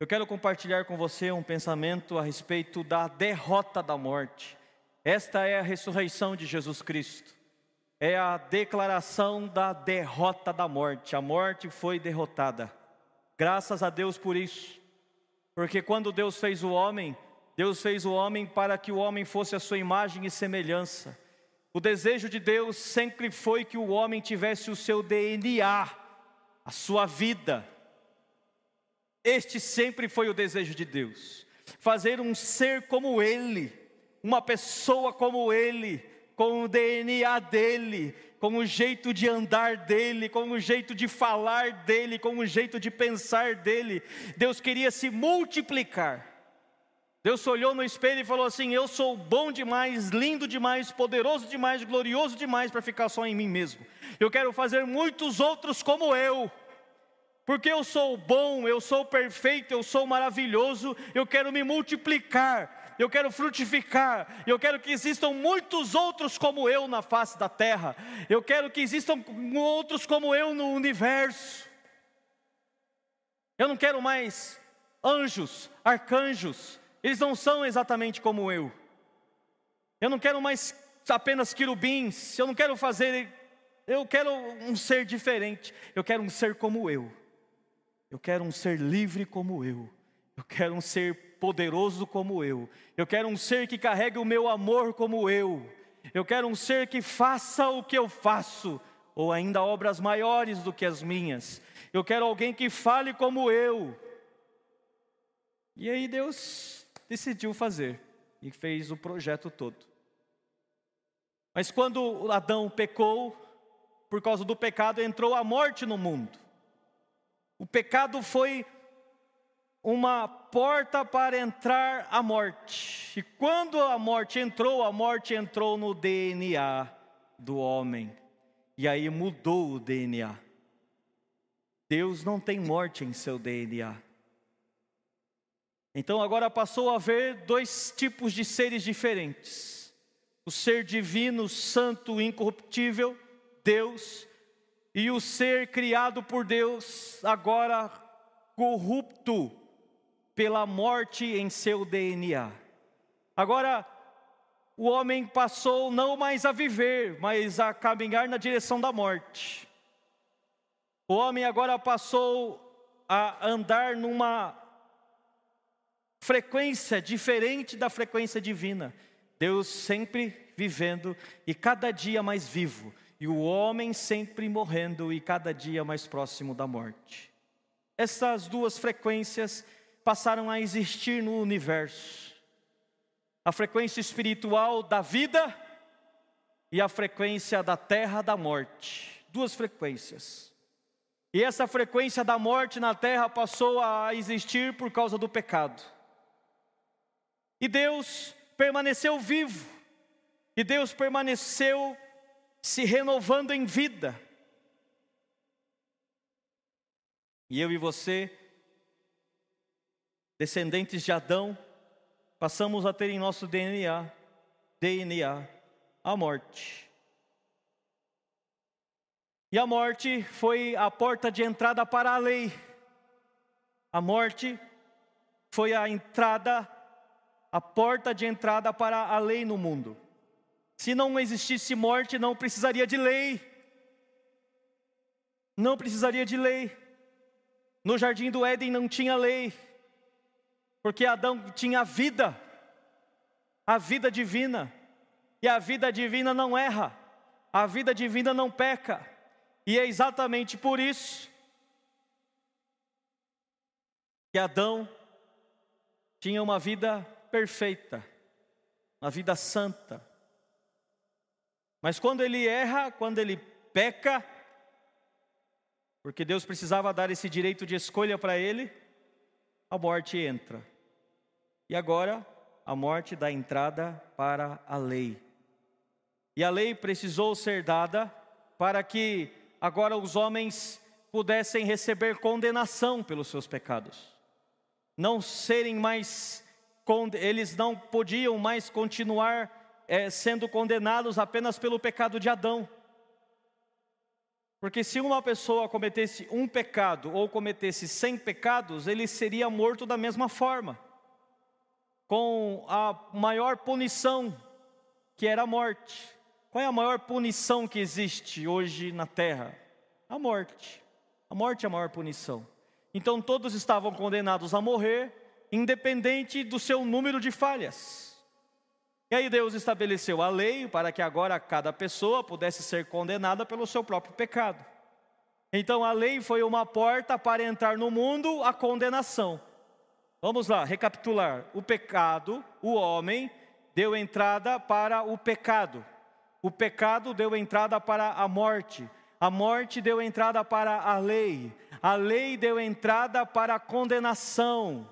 Eu quero compartilhar com você um pensamento a respeito da derrota da morte. Esta é a ressurreição de Jesus Cristo. É a declaração da derrota da morte. A morte foi derrotada. Graças a Deus por isso. Porque quando Deus fez o homem, Deus fez o homem para que o homem fosse a sua imagem e semelhança. O desejo de Deus sempre foi que o homem tivesse o seu DNA, a sua vida, este sempre foi o desejo de Deus: fazer um ser como Ele, uma pessoa como Ele, com o DNA dele, com o jeito de andar dele, com o jeito de falar dele, com o jeito de pensar dele. Deus queria se multiplicar. Deus olhou no espelho e falou assim: Eu sou bom demais, lindo demais, poderoso demais, glorioso demais para ficar só em mim mesmo. Eu quero fazer muitos outros como eu porque eu sou bom, eu sou perfeito, eu sou maravilhoso, eu quero me multiplicar, eu quero frutificar, eu quero que existam muitos outros como eu na face da terra, eu quero que existam outros como eu no universo. Eu não quero mais anjos, arcanjos, eles não são exatamente como eu. Eu não quero mais apenas querubins, eu não quero fazer, eu quero um ser diferente, eu quero um ser como eu. Eu quero um ser livre como eu. Eu quero um ser poderoso como eu. Eu quero um ser que carregue o meu amor como eu. Eu quero um ser que faça o que eu faço, ou ainda obras maiores do que as minhas. Eu quero alguém que fale como eu. E aí Deus decidiu fazer e fez o projeto todo. Mas quando Adão pecou, por causa do pecado entrou a morte no mundo. O pecado foi uma porta para entrar a morte. E quando a morte entrou, a morte entrou no DNA do homem. E aí mudou o DNA. Deus não tem morte em seu DNA. Então agora passou a haver dois tipos de seres diferentes: o ser divino, santo, incorruptível, Deus, e o ser criado por Deus, agora corrupto pela morte em seu DNA. Agora, o homem passou não mais a viver, mas a caminhar na direção da morte. O homem agora passou a andar numa frequência diferente da frequência divina. Deus sempre vivendo e cada dia mais vivo e o homem sempre morrendo e cada dia mais próximo da morte. Essas duas frequências passaram a existir no universo. A frequência espiritual da vida e a frequência da terra da morte. Duas frequências. E essa frequência da morte na terra passou a existir por causa do pecado. E Deus permaneceu vivo. E Deus permaneceu se renovando em vida. E eu e você, descendentes de Adão, passamos a ter em nosso DNA, DNA, a morte. E a morte foi a porta de entrada para a lei. A morte foi a entrada, a porta de entrada para a lei no mundo. Se não existisse morte, não precisaria de lei. Não precisaria de lei. No jardim do Éden não tinha lei, porque Adão tinha vida, a vida divina, e a vida divina não erra, a vida divina não peca, e é exatamente por isso que Adão tinha uma vida perfeita, uma vida santa, mas quando ele erra, quando ele peca, porque Deus precisava dar esse direito de escolha para ele, a morte entra. E agora a morte dá entrada para a lei. E a lei precisou ser dada para que agora os homens pudessem receber condenação pelos seus pecados. Não serem mais eles não podiam mais continuar é, sendo condenados apenas pelo pecado de Adão. Porque se uma pessoa cometesse um pecado ou cometesse cem pecados, ele seria morto da mesma forma, com a maior punição, que era a morte. Qual é a maior punição que existe hoje na terra? A morte. A morte é a maior punição. Então todos estavam condenados a morrer, independente do seu número de falhas. E aí Deus estabeleceu a lei para que agora cada pessoa pudesse ser condenada pelo seu próprio pecado. Então a lei foi uma porta para entrar no mundo a condenação. Vamos lá, recapitular. O pecado, o homem, deu entrada para o pecado. O pecado deu entrada para a morte. A morte deu entrada para a lei. A lei deu entrada para a condenação.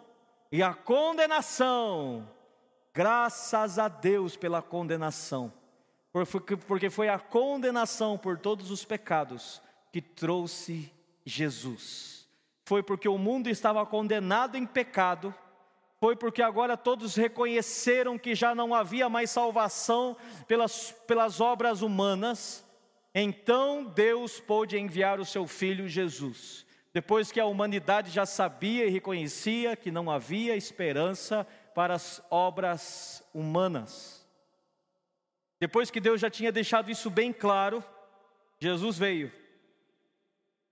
E a condenação Graças a Deus pela condenação, porque foi a condenação por todos os pecados que trouxe Jesus. Foi porque o mundo estava condenado em pecado, foi porque agora todos reconheceram que já não havia mais salvação pelas, pelas obras humanas, então Deus pôde enviar o seu filho Jesus. Depois que a humanidade já sabia e reconhecia que não havia esperança para as obras humanas. Depois que Deus já tinha deixado isso bem claro, Jesus veio.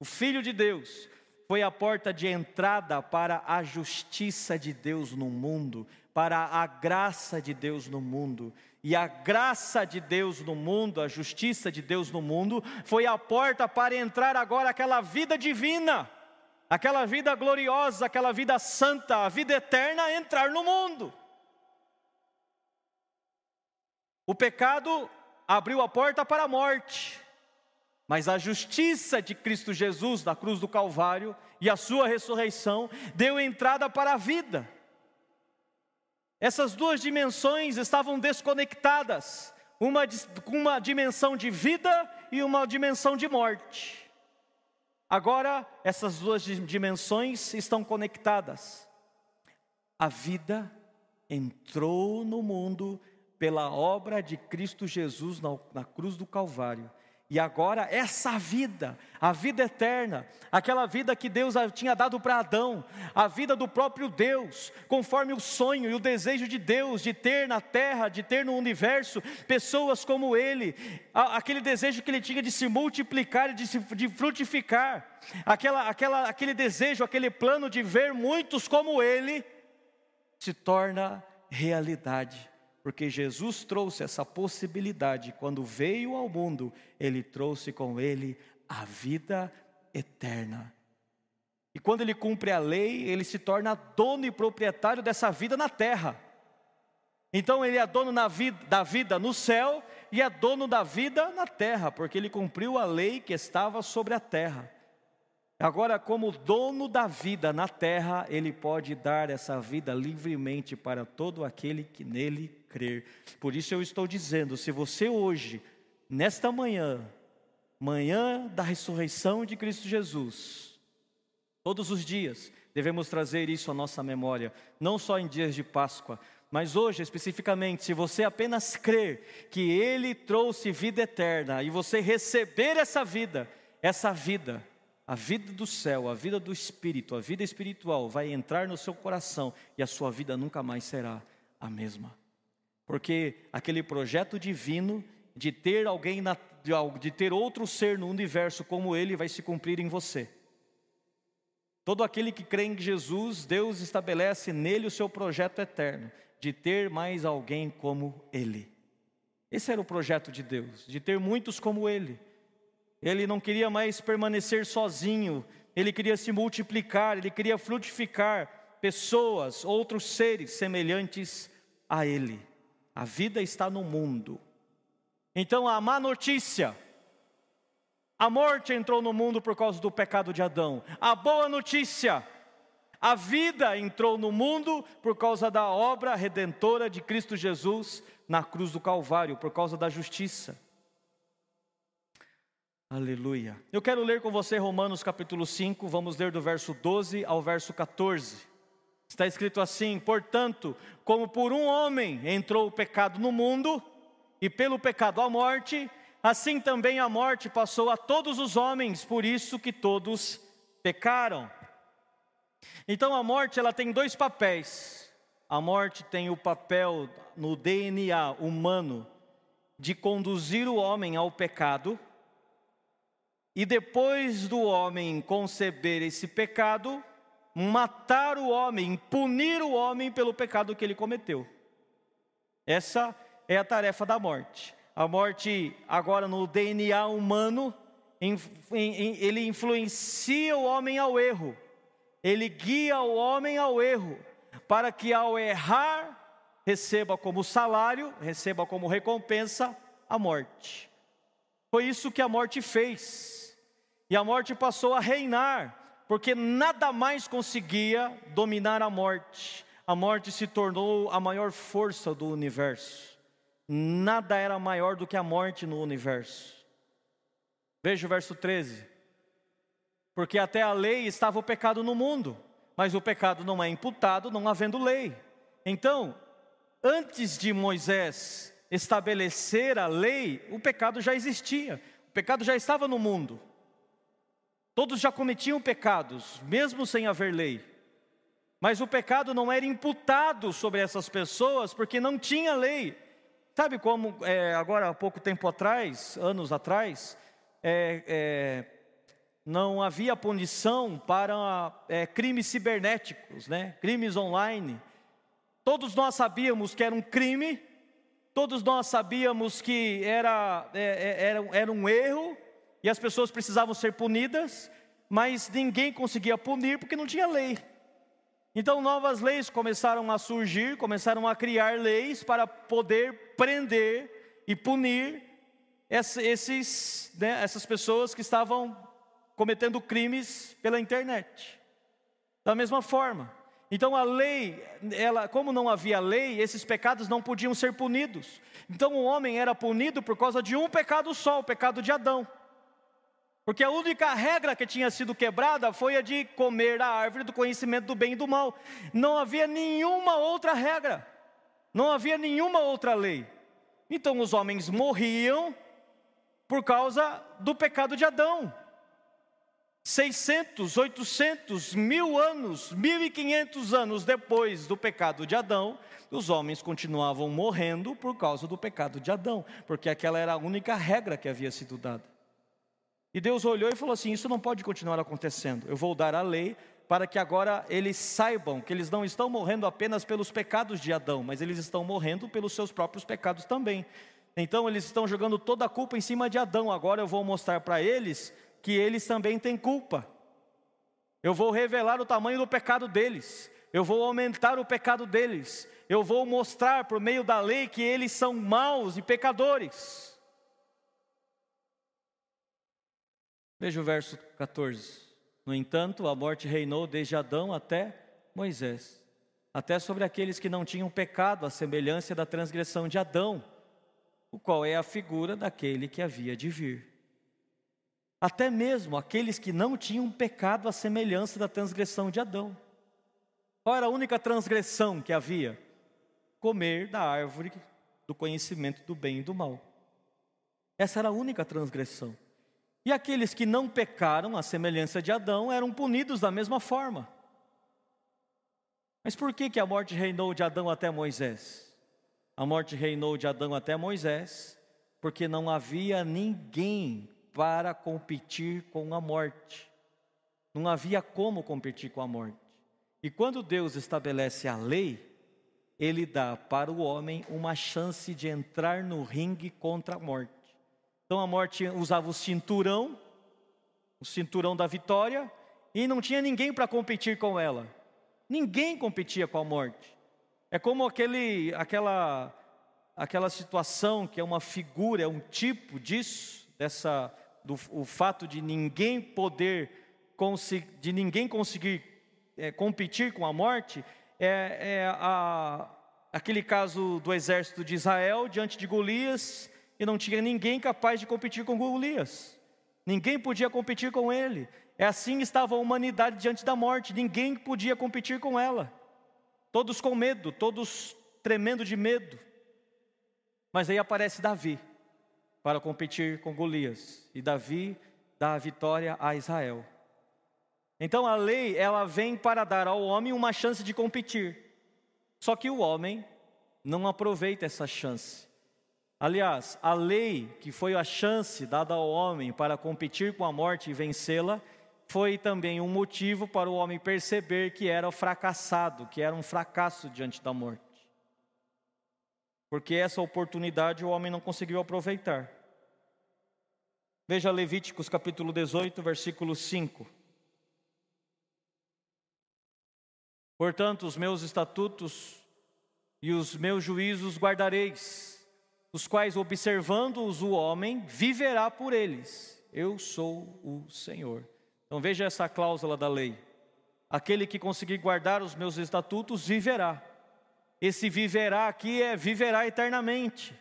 O Filho de Deus foi a porta de entrada para a justiça de Deus no mundo, para a graça de Deus no mundo. E a graça de Deus no mundo, a justiça de Deus no mundo, foi a porta para entrar agora aquela vida divina aquela vida gloriosa, aquela vida santa, a vida eterna entrar no mundo. O pecado abriu a porta para a morte, mas a justiça de Cristo Jesus na cruz do Calvário e a sua ressurreição deu entrada para a vida. Essas duas dimensões estavam desconectadas, uma, uma dimensão de vida e uma dimensão de morte. Agora, essas duas dimensões estão conectadas. A vida entrou no mundo pela obra de Cristo Jesus na, cruz do Calvário. E agora, essa vida, a vida eterna, aquela vida que Deus tinha dado para Adão, a vida do próprio Deus, conforme o sonho e o desejo de Deus de ter na terra, de ter no universo pessoas como Ele, aquele desejo que Ele tinha de se multiplicar e de, se, de frutificar, aquela, aquela, aquele desejo, aquele plano de ver muitos como Ele, se torna realidade porque Jesus trouxe essa possibilidade, quando veio ao mundo, ele trouxe com ele a vida eterna. E quando ele cumpre a lei, ele se torna dono e proprietário dessa vida na terra. Então ele é dono vida, da vida no céu e é dono da vida na terra, porque ele cumpriu a lei que estava sobre a terra. Agora, como dono da vida na terra, ele pode dar essa vida livremente para todo aquele que nele crer. Por isso eu estou dizendo: se você hoje, nesta manhã, manhã da ressurreição de Cristo Jesus, todos os dias, devemos trazer isso à nossa memória, não só em dias de Páscoa, mas hoje especificamente, se você apenas crer que Ele trouxe vida eterna e você receber essa vida, essa vida, a vida do céu, a vida do Espírito, a vida espiritual vai entrar no seu coração e a sua vida nunca mais será a mesma. Porque aquele projeto divino de ter alguém, na, de ter outro ser no universo como ele, vai se cumprir em você. Todo aquele que crê em Jesus, Deus estabelece nele o seu projeto eterno, de ter mais alguém como ele. Esse era o projeto de Deus, de ter muitos como ele. Ele não queria mais permanecer sozinho, ele queria se multiplicar, ele queria frutificar pessoas, outros seres semelhantes a ele. A vida está no mundo. Então a má notícia, a morte entrou no mundo por causa do pecado de Adão. A boa notícia, a vida entrou no mundo por causa da obra redentora de Cristo Jesus na cruz do Calvário, por causa da justiça. Aleluia. Eu quero ler com você Romanos capítulo 5, vamos ler do verso 12 ao verso 14. Está escrito assim: Portanto, como por um homem entrou o pecado no mundo, e pelo pecado a morte, assim também a morte passou a todos os homens, por isso que todos pecaram. Então a morte ela tem dois papéis. A morte tem o papel no DNA humano de conduzir o homem ao pecado, e depois do homem conceber esse pecado, matar o homem, punir o homem pelo pecado que ele cometeu. Essa é a tarefa da morte. A morte, agora no DNA humano, ele influencia o homem ao erro, ele guia o homem ao erro, para que ao errar, receba como salário, receba como recompensa a morte. Foi isso que a morte fez, e a morte passou a reinar, porque nada mais conseguia dominar a morte. A morte se tornou a maior força do universo. Nada era maior do que a morte no universo. Veja o verso 13. Porque até a lei estava o pecado no mundo, mas o pecado não é imputado não havendo lei. Então, antes de Moisés estabelecer a lei, o pecado já existia, o pecado já estava no mundo. Todos já cometiam pecados, mesmo sem haver lei. Mas o pecado não era imputado sobre essas pessoas porque não tinha lei. Sabe como, é, agora há pouco tempo atrás, anos atrás, é, é, não havia punição para é, crimes cibernéticos, né? crimes online. Todos nós sabíamos que era um crime, todos nós sabíamos que era, é, é, era, era um erro, e as pessoas precisavam ser punidas, mas ninguém conseguia punir porque não tinha lei. Então novas leis começaram a surgir, começaram a criar leis para poder prender e punir esses, né, essas pessoas que estavam cometendo crimes pela internet. Da mesma forma. Então a lei, ela, como não havia lei, esses pecados não podiam ser punidos. Então o homem era punido por causa de um pecado só, o pecado de Adão. Porque a única regra que tinha sido quebrada foi a de comer a árvore do conhecimento do bem e do mal. Não havia nenhuma outra regra, não havia nenhuma outra lei. Então os homens morriam por causa do pecado de Adão. 600, 800, mil anos, 1500 anos depois do pecado de Adão, os homens continuavam morrendo por causa do pecado de Adão, porque aquela era a única regra que havia sido dada. E Deus olhou e falou assim: Isso não pode continuar acontecendo. Eu vou dar a lei para que agora eles saibam que eles não estão morrendo apenas pelos pecados de Adão, mas eles estão morrendo pelos seus próprios pecados também. Então eles estão jogando toda a culpa em cima de Adão. Agora eu vou mostrar para eles que eles também têm culpa. Eu vou revelar o tamanho do pecado deles. Eu vou aumentar o pecado deles. Eu vou mostrar por meio da lei que eles são maus e pecadores. Veja o verso 14. No entanto, a morte reinou desde Adão até Moisés, até sobre aqueles que não tinham pecado, a semelhança da transgressão de Adão, o qual é a figura daquele que havia de vir. Até mesmo aqueles que não tinham pecado, a semelhança da transgressão de Adão. Qual era a única transgressão que havia? Comer da árvore do conhecimento do bem e do mal. Essa era a única transgressão. E aqueles que não pecaram, à semelhança de Adão, eram punidos da mesma forma. Mas por que, que a morte reinou de Adão até Moisés? A morte reinou de Adão até Moisés, porque não havia ninguém para competir com a morte. Não havia como competir com a morte. E quando Deus estabelece a lei, Ele dá para o homem uma chance de entrar no ringue contra a morte. Então a morte usava o cinturão, o cinturão da vitória, e não tinha ninguém para competir com ela. Ninguém competia com a morte. É como aquele, aquela, aquela situação que é uma figura, é um tipo disso, dessa, do, o fato de ninguém poder, de ninguém conseguir é, competir com a morte, é, é a, aquele caso do exército de Israel diante de Golias, e não tinha ninguém capaz de competir com Golias. Ninguém podia competir com ele. É assim estava a humanidade diante da morte, ninguém podia competir com ela. Todos com medo, todos tremendo de medo. Mas aí aparece Davi. para competir com Golias, e Davi dá a vitória a Israel. Então a lei, ela vem para dar ao homem uma chance de competir. Só que o homem não aproveita essa chance. Aliás, a lei, que foi a chance dada ao homem para competir com a morte e vencê-la, foi também um motivo para o homem perceber que era fracassado, que era um fracasso diante da morte. Porque essa oportunidade o homem não conseguiu aproveitar. Veja Levíticos capítulo 18, versículo 5. Portanto, os meus estatutos e os meus juízos guardareis, os quais, observando-os o homem, viverá por eles. Eu sou o Senhor. Então veja essa cláusula da lei. Aquele que conseguir guardar os meus estatutos viverá. Esse viverá aqui é viverá eternamente.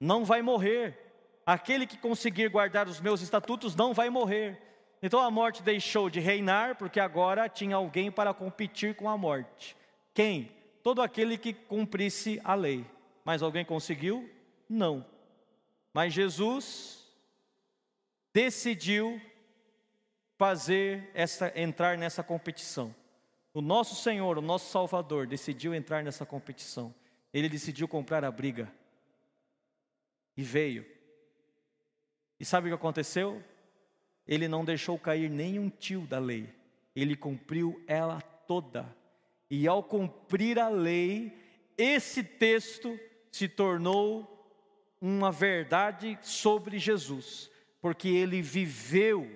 Não vai morrer. Aquele que conseguir guardar os meus estatutos não vai morrer. Então a morte deixou de reinar, porque agora tinha alguém para competir com a morte. Quem? Todo aquele que cumprisse a lei. Mas alguém conseguiu? Não. Mas Jesus decidiu fazer essa entrar nessa competição. O nosso Senhor, o nosso Salvador, decidiu entrar nessa competição. Ele decidiu comprar a briga. E veio. E sabe o que aconteceu? ele não deixou cair nenhum tio da lei, ele cumpriu ela toda. E ao cumprir a lei, esse texto se tornou uma verdade sobre Jesus, porque ele viveu,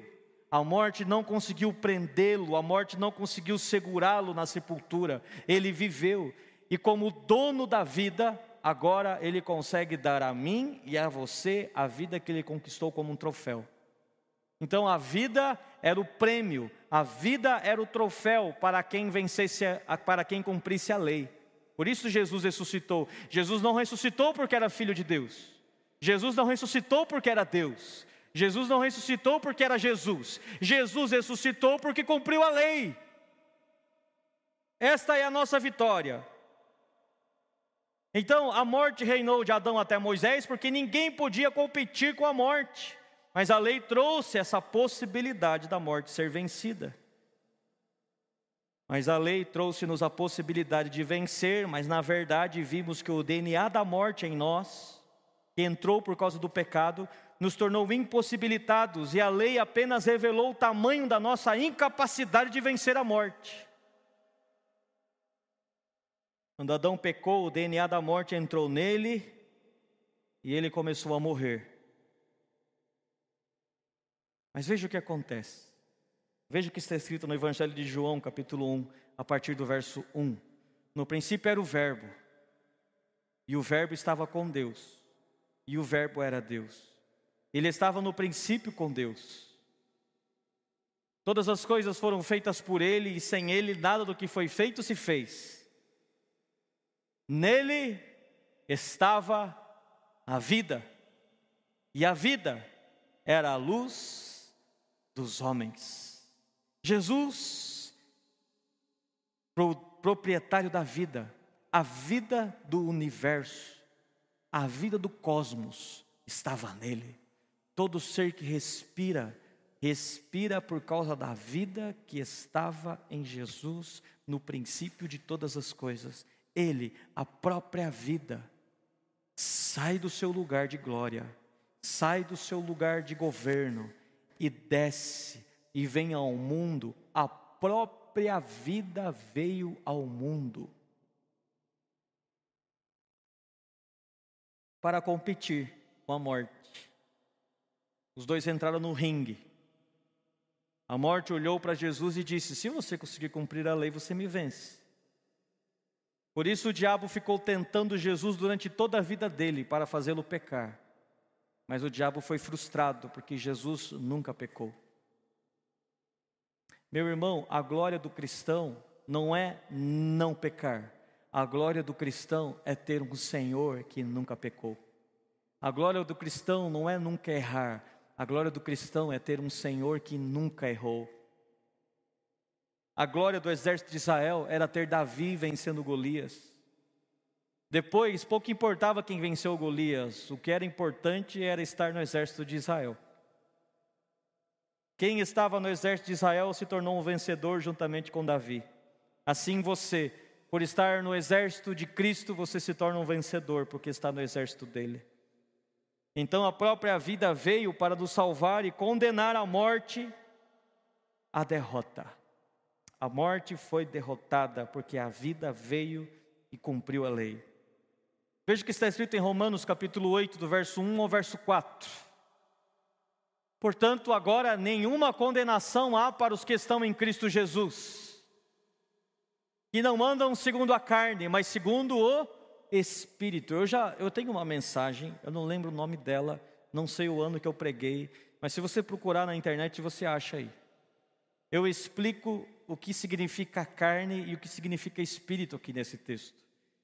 a morte não conseguiu prendê-lo, a morte não conseguiu segurá-lo na sepultura, ele viveu, e como dono da vida, agora ele consegue dar a mim e a você a vida que ele conquistou como um troféu. Então a vida era o prêmio, a vida era o troféu para quem vencesse, para quem cumprisse a lei. Por isso Jesus ressuscitou. Jesus não ressuscitou porque era filho de Deus. Jesus não ressuscitou porque era Deus. Jesus não ressuscitou porque era Jesus. Jesus ressuscitou porque cumpriu a lei. Esta é a nossa vitória. Então, a morte reinou de Adão até Moisés porque ninguém podia competir com a morte. Mas a lei trouxe essa possibilidade da morte ser vencida. Mas a lei trouxe-nos a possibilidade de vencer, mas na verdade vimos que o DNA da morte em nós, que entrou por causa do pecado, nos tornou impossibilitados e a lei apenas revelou o tamanho da nossa incapacidade de vencer a morte. Quando Adão pecou, o DNA da morte entrou nele e ele começou a morrer. Mas veja o que acontece. Veja o que está escrito no Evangelho de João, capítulo 1, a partir do verso 1. No princípio era o Verbo, e o Verbo estava com Deus, e o Verbo era Deus. Ele estava no princípio com Deus. Todas as coisas foram feitas por Ele, e sem Ele nada do que foi feito se fez. Nele estava a vida, e a vida era a luz dos homens. Jesus, proprietário da vida, a vida do universo, a vida do cosmos estava nele. Todo ser que respira, respira por causa da vida que estava em Jesus no princípio de todas as coisas. Ele, a própria vida, sai do seu lugar de glória, sai do seu lugar de governo e desce e vem ao mundo, a própria vida veio ao mundo para competir com a morte. Os dois entraram no ringue. A morte olhou para Jesus e disse: Se você conseguir cumprir a lei, você me vence. Por isso o diabo ficou tentando Jesus durante toda a vida dele para fazê-lo pecar. Mas o diabo foi frustrado porque Jesus nunca pecou. Meu irmão, a glória do cristão não é não pecar. A glória do cristão é ter um Senhor que nunca pecou. A glória do cristão não é nunca errar. A glória do cristão é ter um Senhor que nunca errou. A glória do exército de Israel era ter Davi vencendo Golias. Depois, pouco importava quem venceu Golias, o que era importante era estar no exército de Israel. Quem estava no exército de Israel se tornou um vencedor juntamente com Davi. Assim você, por estar no exército de Cristo, você se torna um vencedor, porque está no exército dele. Então a própria vida veio para nos salvar e condenar à morte a derrota. A morte foi derrotada porque a vida veio e cumpriu a lei. Veja o que está escrito em Romanos capítulo 8, do verso 1 ao verso 4. Portanto, agora nenhuma condenação há para os que estão em Cristo Jesus, que não andam segundo a carne, mas segundo o Espírito. Eu já eu tenho uma mensagem, eu não lembro o nome dela, não sei o ano que eu preguei, mas se você procurar na internet você acha aí. Eu explico o que significa carne e o que significa espírito aqui nesse texto.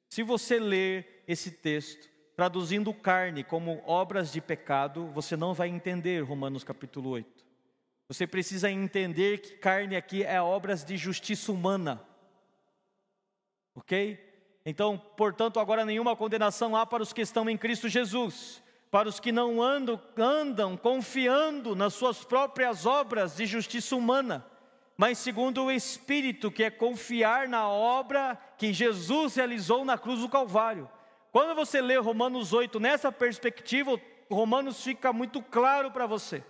Se você ler esse texto traduzindo carne como obras de pecado, você não vai entender Romanos capítulo 8. Você precisa entender que carne aqui é obras de justiça humana. OK? Então, portanto, agora nenhuma condenação há para os que estão em Cristo Jesus, para os que não andam, andam confiando nas suas próprias obras de justiça humana, mas segundo o Espírito, que é confiar na obra que Jesus realizou na cruz do Calvário. Quando você lê Romanos 8 nessa perspectiva, Romanos fica muito claro para você.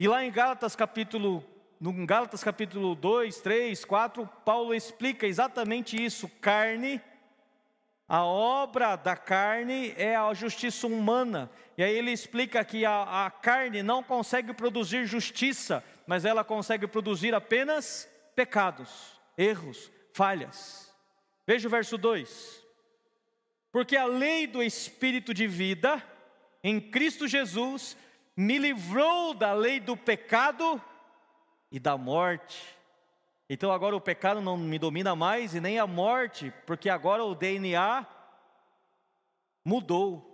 E lá em Gálatas capítulo no Gálatas capítulo 2, 3, 4, Paulo explica exatamente isso: carne, a obra da carne é a justiça humana. E aí ele explica que a, a carne não consegue produzir justiça, mas ela consegue produzir apenas pecados, erros, falhas. Veja o verso 2: Porque a lei do Espírito de vida, em Cristo Jesus, me livrou da lei do pecado e da morte. Então agora o pecado não me domina mais e nem a morte, porque agora o DNA mudou.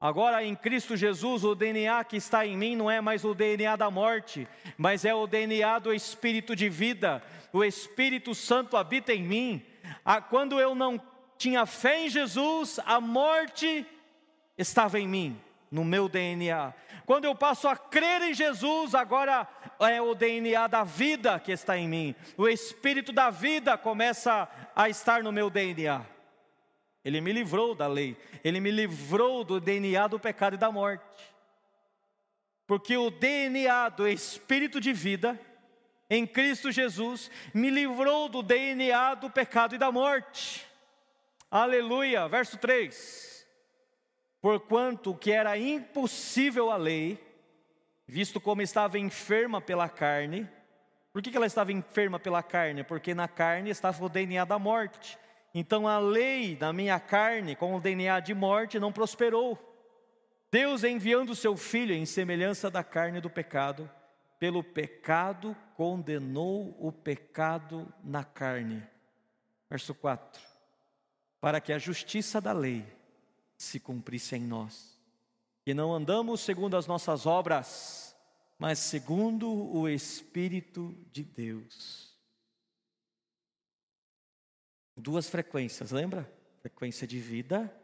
Agora em Cristo Jesus, o DNA que está em mim não é mais o DNA da morte, mas é o DNA do Espírito de vida. O Espírito Santo habita em mim. Ah, quando eu não tinha fé em Jesus, a morte estava em mim no meu DNA. Quando eu passo a crer em Jesus, agora é o DNA da vida que está em mim. O espírito da vida começa a estar no meu DNA. Ele me livrou da lei, ele me livrou do DNA do pecado e da morte. Porque o DNA do espírito de vida em Cristo Jesus me livrou do DNA do pecado e da morte. Aleluia, verso 3 porquanto que era impossível a lei, visto como estava enferma pela carne. Por que, ela estava enferma pela carne? Porque na carne estava o DNA da morte. Então a lei da minha carne, com o DNA de morte, não prosperou. Deus enviando o seu filho em semelhança da carne do pecado, pelo pecado condenou o pecado na carne. Verso 4: Para que a justiça da lei se cumprisse em nós. Que não andamos segundo as nossas obras, mas segundo o Espírito de Deus. Duas frequências, lembra? Frequência de vida,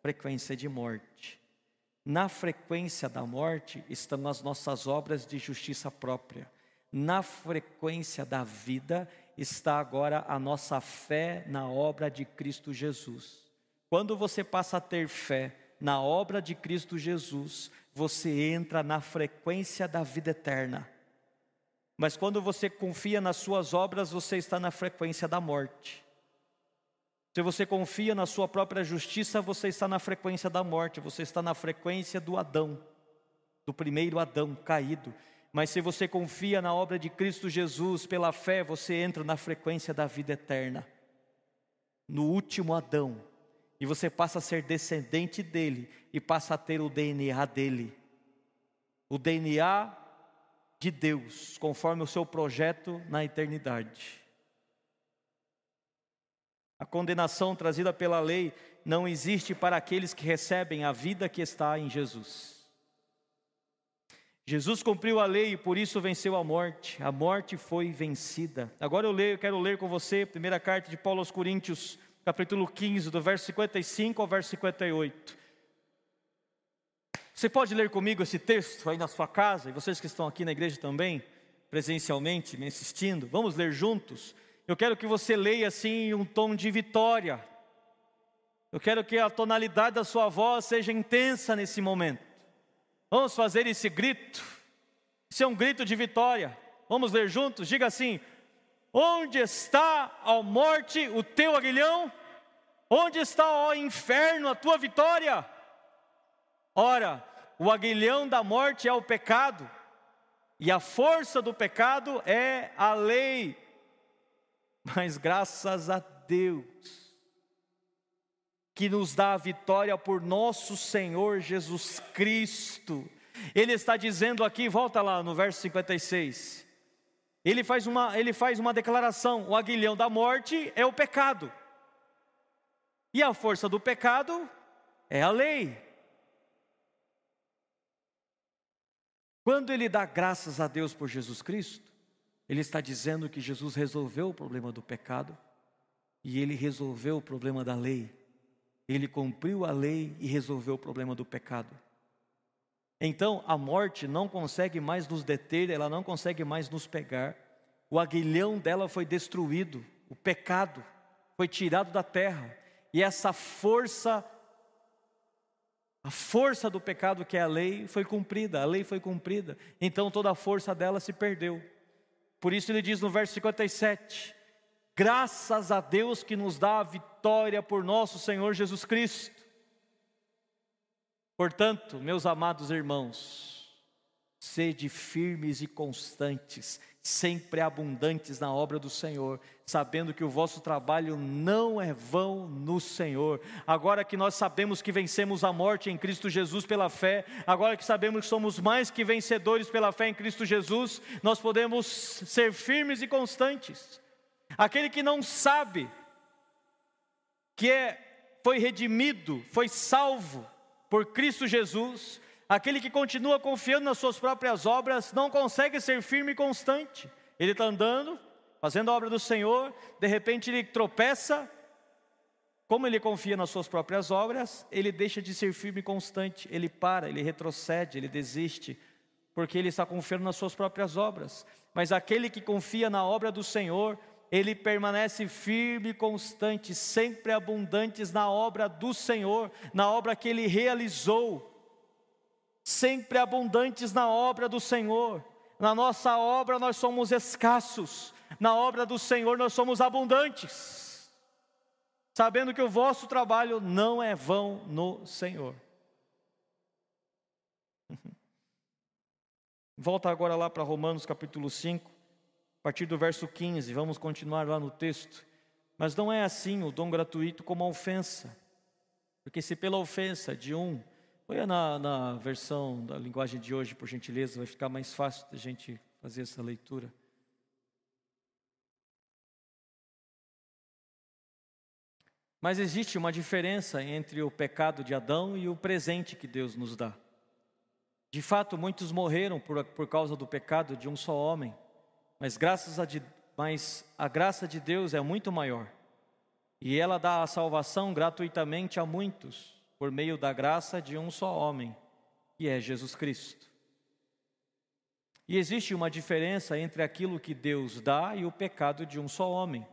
frequência de morte. Na frequência da morte estão as nossas obras de justiça própria. Na frequência da vida está agora a nossa fé na obra de Cristo Jesus. Quando você passa a ter fé na obra de Cristo Jesus, você entra na frequência da vida eterna. Mas quando você confia nas suas obras, você está na frequência da morte. Se você confia na sua própria justiça, você está na frequência da morte, você está na frequência do Adão, do primeiro Adão caído. Mas se você confia na obra de Cristo Jesus pela fé, você entra na frequência da vida eterna. No último Adão, e você passa a ser descendente dele e passa a ter o DNA dele. O DNA de Deus, conforme o seu projeto na eternidade. A condenação trazida pela lei não existe para aqueles que recebem a vida que está em Jesus. Jesus cumpriu a lei e por isso venceu a morte. A morte foi vencida. Agora eu leio, quero ler com você, primeira carta de Paulo aos Coríntios, capítulo 15, do verso 55 ao verso 58. Você pode ler comigo esse texto aí na sua casa, e vocês que estão aqui na igreja também, presencialmente, me assistindo, vamos ler juntos? Eu quero que você leia assim em um tom de vitória. Eu quero que a tonalidade da sua voz seja intensa nesse momento. Vamos fazer esse grito. Isso é um grito de vitória. Vamos ler juntos? Diga assim: Onde está, a morte, o teu aguilhão? Onde está, ó inferno, a tua vitória? Ora, o aguilhão da morte é o pecado, e a força do pecado é a lei. Mas graças a Deus, que nos dá a vitória por nosso Senhor Jesus Cristo. Ele está dizendo aqui, volta lá no verso 56. Ele faz uma, ele faz uma declaração: o aguilhão da morte é o pecado, e a força do pecado é a lei. Quando ele dá graças a Deus por Jesus Cristo, ele está dizendo que Jesus resolveu o problema do pecado e ele resolveu o problema da lei. Ele cumpriu a lei e resolveu o problema do pecado. Então, a morte não consegue mais nos deter, ela não consegue mais nos pegar. O aguilhão dela foi destruído, o pecado foi tirado da terra, e essa força a força do pecado, que é a lei, foi cumprida, a lei foi cumprida, então toda a força dela se perdeu. Por isso ele diz no verso 57: Graças a Deus que nos dá a vitória por nosso Senhor Jesus Cristo. Portanto, meus amados irmãos, sede firmes e constantes, sempre abundantes na obra do Senhor, sabendo que o vosso trabalho não é vão no Senhor. Agora que nós sabemos que vencemos a morte em Cristo Jesus pela fé, agora que sabemos que somos mais que vencedores pela fé em Cristo Jesus, nós podemos ser firmes e constantes. Aquele que não sabe que é, foi redimido, foi salvo por Cristo Jesus, Aquele que continua confiando nas suas próprias obras não consegue ser firme e constante. Ele está andando, fazendo a obra do Senhor, de repente ele tropeça. Como ele confia nas suas próprias obras, ele deixa de ser firme e constante. Ele para, ele retrocede, ele desiste, porque ele está confiando nas suas próprias obras. Mas aquele que confia na obra do Senhor, ele permanece firme e constante, sempre abundantes na obra do Senhor, na obra que ele realizou sempre abundantes na obra do Senhor. Na nossa obra nós somos escassos, na obra do Senhor nós somos abundantes, sabendo que o vosso trabalho não é vão no Senhor. Volta agora lá para Romanos capítulo 5, a partir do verso 15, vamos continuar lá no texto. Mas não é assim o dom gratuito como a ofensa, porque se pela ofensa de um Põe na, na versão da linguagem de hoje, por gentileza, vai ficar mais fácil da gente fazer essa leitura. Mas existe uma diferença entre o pecado de Adão e o presente que Deus nos dá. De fato, muitos morreram por, por causa do pecado de um só homem, mas, graças a, mas a graça de Deus é muito maior. E ela dá a salvação gratuitamente a muitos por meio da graça de um só homem, que é Jesus Cristo. E existe uma diferença entre aquilo que Deus dá e o pecado de um só homem.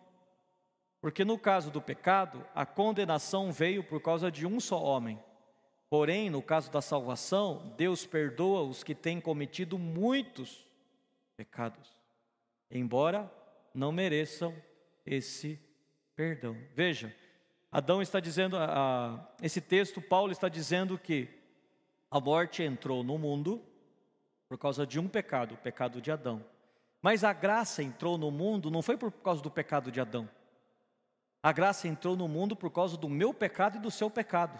Porque no caso do pecado, a condenação veio por causa de um só homem. Porém, no caso da salvação, Deus perdoa os que têm cometido muitos pecados, embora não mereçam esse perdão. Veja, Adão está dizendo, a, esse texto, Paulo está dizendo que a morte entrou no mundo por causa de um pecado, o pecado de Adão. Mas a graça entrou no mundo não foi por causa do pecado de Adão. A graça entrou no mundo por causa do meu pecado e do seu pecado.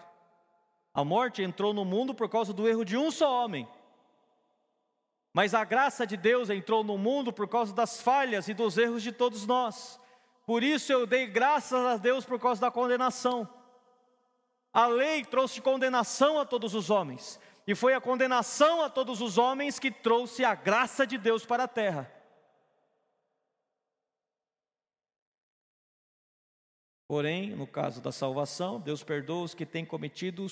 A morte entrou no mundo por causa do erro de um só homem. Mas a graça de Deus entrou no mundo por causa das falhas e dos erros de todos nós. Por isso eu dei graças a Deus por causa da condenação. A lei trouxe condenação a todos os homens, e foi a condenação a todos os homens que trouxe a graça de Deus para a terra. Porém, no caso da salvação, Deus perdoa os que têm cometido,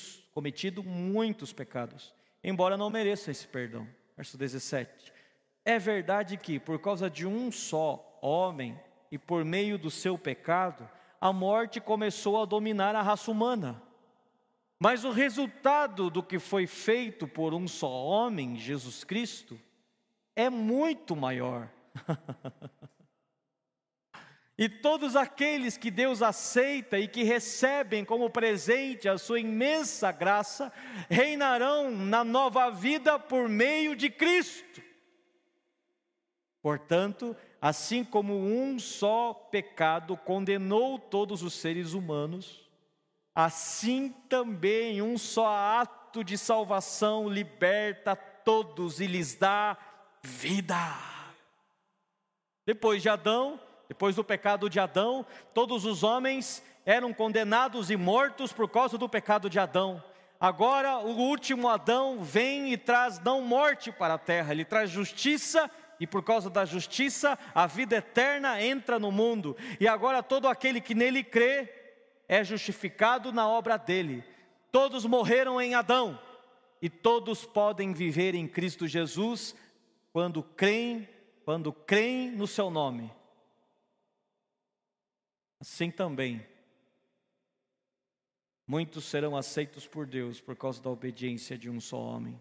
muitos pecados, embora não mereçam esse perdão. Verso 17. É verdade que, por causa de um só homem e por meio do seu pecado, a morte começou a dominar a raça humana. Mas o resultado do que foi feito por um só homem, Jesus Cristo, é muito maior. e todos aqueles que Deus aceita e que recebem como presente a sua imensa graça, reinarão na nova vida por meio de Cristo. Portanto, assim como um só pecado condenou todos os seres humanos, assim também um só ato de salvação liberta todos e lhes dá vida. Depois de Adão, depois do pecado de Adão, todos os homens eram condenados e mortos por causa do pecado de Adão. Agora, o último Adão vem e traz não morte para a terra, ele traz justiça e por causa da justiça, a vida eterna entra no mundo. E agora todo aquele que nele crê é justificado na obra dele. Todos morreram em Adão e todos podem viver em Cristo Jesus quando creem, quando creem no seu nome. Assim também muitos serão aceitos por Deus por causa da obediência de um só homem.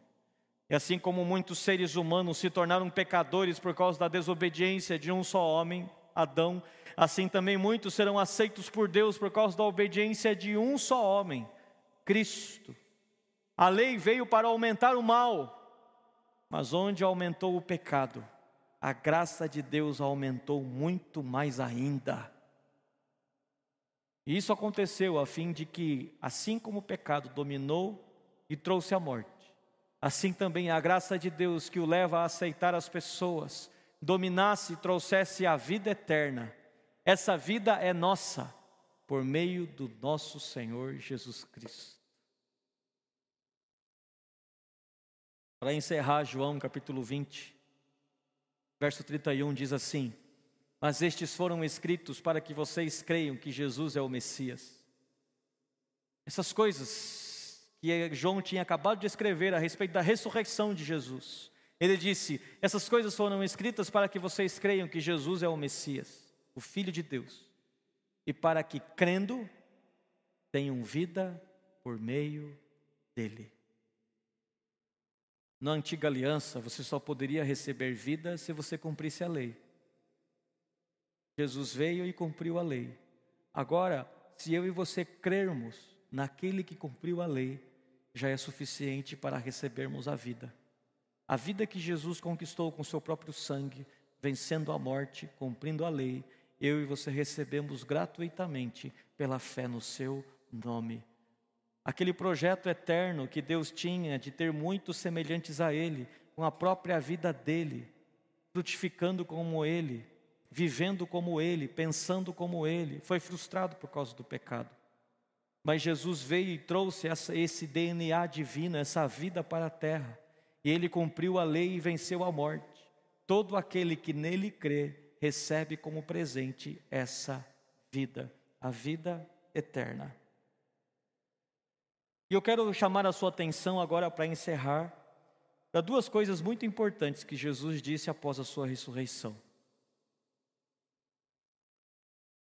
E assim como muitos seres humanos se tornaram pecadores por causa da desobediência de um só homem, Adão, assim também muitos serão aceitos por Deus por causa da obediência de um só homem, Cristo. A lei veio para aumentar o mal, mas onde aumentou o pecado, a graça de Deus aumentou muito mais ainda. E isso aconteceu a fim de que, assim como o pecado dominou e trouxe a morte, Assim também a graça de Deus que o leva a aceitar as pessoas, dominasse e trouxesse a vida eterna. Essa vida é nossa, por meio do nosso Senhor Jesus Cristo. Para encerrar, João capítulo 20, verso 31 diz assim: Mas estes foram escritos para que vocês creiam que Jesus é o Messias. Essas coisas que João tinha acabado de escrever a respeito da ressurreição de Jesus. Ele disse: Essas coisas foram escritas para que vocês creiam que Jesus é o Messias, o Filho de Deus, e para que, crendo, tenham vida por meio dele. Na antiga aliança, você só poderia receber vida se você cumprisse a lei. Jesus veio e cumpriu a lei. Agora, se eu e você crermos naquele que cumpriu a lei, já é suficiente para recebermos a vida. A vida que Jesus conquistou com seu próprio sangue, vencendo a morte, cumprindo a lei, eu e você recebemos gratuitamente pela fé no seu nome. Aquele projeto eterno que Deus tinha de ter muitos semelhantes a Ele, com a própria vida dele, frutificando como Ele, vivendo como Ele, pensando como Ele, foi frustrado por causa do pecado. Mas Jesus veio e trouxe essa, esse DNA divino, essa vida para a terra. E ele cumpriu a lei e venceu a morte. Todo aquele que nele crê recebe como presente essa vida, a vida eterna. E eu quero chamar a sua atenção agora para encerrar para duas coisas muito importantes que Jesus disse após a sua ressurreição.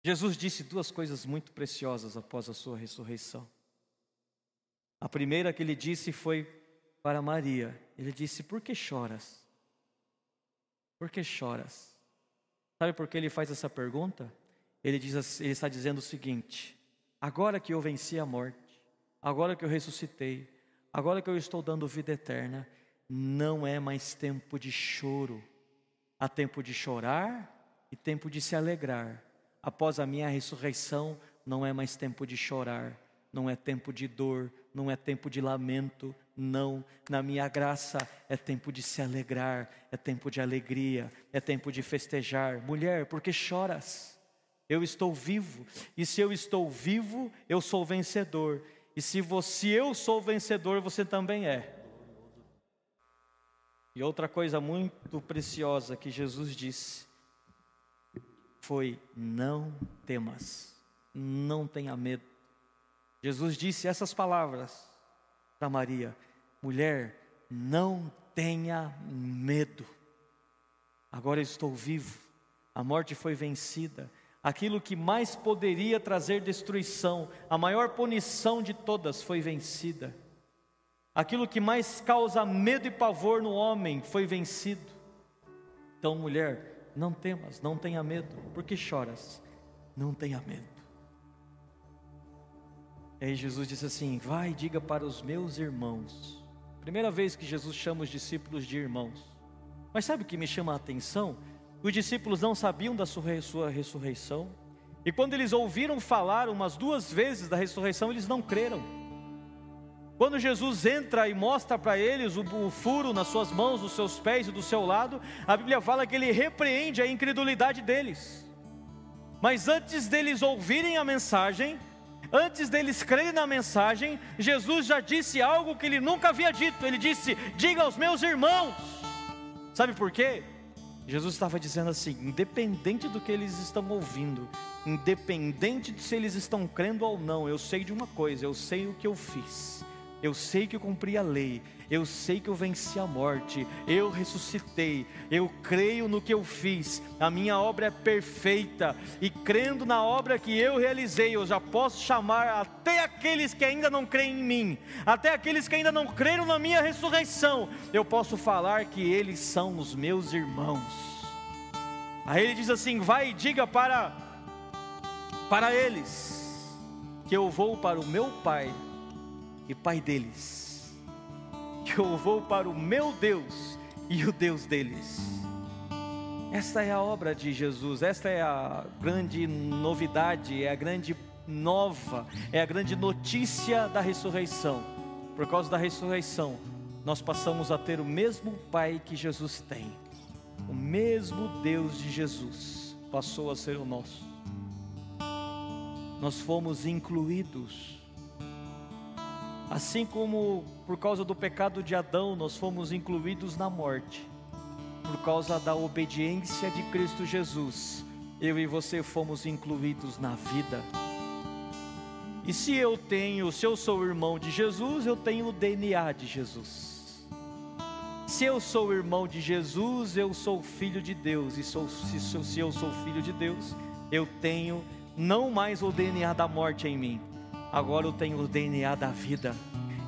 Jesus disse duas coisas muito preciosas após a sua ressurreição. A primeira que ele disse foi para Maria. Ele disse: Por que choras? Por que choras? Sabe por que ele faz essa pergunta? Ele, diz, ele está dizendo o seguinte: Agora que eu venci a morte, agora que eu ressuscitei, agora que eu estou dando vida eterna, não é mais tempo de choro. Há tempo de chorar e tempo de se alegrar após a minha ressurreição, não é mais tempo de chorar, não é tempo de dor, não é tempo de lamento, não. Na minha graça é tempo de se alegrar, é tempo de alegria, é tempo de festejar. Mulher, por que choras? Eu estou vivo, e se eu estou vivo, eu sou vencedor. E se você, eu sou vencedor, você também é. E outra coisa muito preciosa que Jesus disse: foi: não temas. não tenha medo. Jesus disse essas palavras para Maria: mulher, não tenha medo. Agora estou vivo, a morte foi vencida. Aquilo que mais poderia trazer destruição, a maior punição de todas, foi vencida. Aquilo que mais causa medo e pavor no homem foi vencido. Então, mulher, não temas, não tenha medo. Por que choras? Não tenha medo. E aí Jesus disse assim: Vai diga para os meus irmãos. Primeira vez que Jesus chama os discípulos de irmãos. Mas sabe o que me chama a atenção? Os discípulos não sabiam da sua ressurreição. E quando eles ouviram falar umas duas vezes da ressurreição, eles não creram. Quando Jesus entra e mostra para eles o, o, furo nas suas mãos, nos seus pés e do seu lado, a Bíblia fala que ele repreende a incredulidade deles. Mas antes deles ouvirem a mensagem, antes deles crerem na mensagem, Jesus já disse algo que ele nunca havia dito. Ele disse: Diga aos meus irmãos. Sabe por quê? Jesus estava dizendo assim: independente do que eles estão ouvindo, independente de se eles estão crendo ou não, eu sei de uma coisa, eu sei o que eu fiz. Eu sei que eu cumpri a lei, eu sei que eu venci a morte, eu ressuscitei, eu creio no que eu fiz, a minha obra é perfeita, e crendo na obra que eu realizei, eu já posso chamar até aqueles que ainda não creem em mim, até aqueles que ainda não creram na minha ressurreição, eu posso falar que eles são os meus irmãos. Aí ele diz assim: vai e diga para, para eles, que eu vou para o meu Pai e Pai deles, que eu vou para o meu Deus e o Deus deles. Esta é a obra de Jesus, esta é a grande novidade, é a grande nova, é a grande notícia da ressurreição. Por causa da ressurreição, nós passamos a ter o mesmo Pai que Jesus tem, o mesmo Deus de Jesus passou a ser o nosso. Nós fomos incluídos Assim como por causa do pecado de Adão nós fomos incluídos na morte, por causa da obediência de Cristo Jesus, eu e você fomos incluídos na vida. E se eu tenho, se eu sou irmão de Jesus, eu tenho o DNA de Jesus. Se eu sou irmão de Jesus, eu sou filho de Deus. E sou, se, se eu sou filho de Deus, eu tenho não mais o DNA da morte em mim, agora eu tenho o DNA da vida.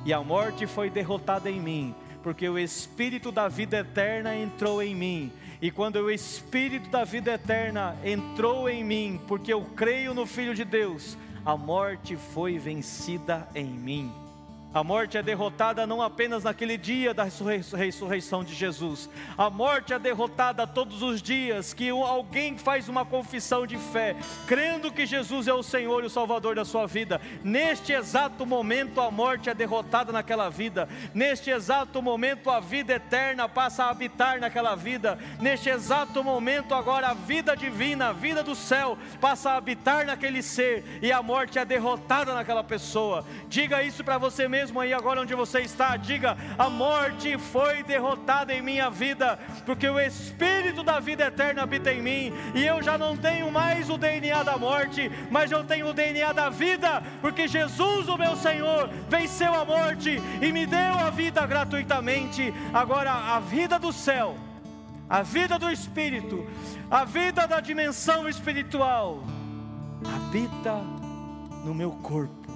E a morte foi derrotada em mim, porque o Espírito da vida eterna entrou em mim. E quando o Espírito da vida eterna entrou em mim, porque eu creio no Filho de Deus, a morte foi vencida em mim. A morte é derrotada não apenas naquele dia da ressurreição de Jesus. A morte é derrotada todos os dias que alguém faz uma confissão de fé, crendo que Jesus é o Senhor e o Salvador da sua vida. Neste exato momento, a morte é derrotada naquela vida. Neste exato momento, a vida eterna passa a habitar naquela vida. Neste exato momento, agora, a vida divina, a vida do céu, passa a habitar naquele ser e a morte é derrotada naquela pessoa. Diga isso para você mesmo mesmo aí agora onde você está, diga: a morte foi derrotada em minha vida, porque o Espírito da vida eterna habita em mim, e eu já não tenho mais o DNA da morte, mas eu tenho o DNA da vida, porque Jesus, o meu Senhor, venceu a morte e me deu a vida gratuitamente. Agora, a vida do céu, a vida do Espírito, a vida da dimensão espiritual, habita no meu corpo.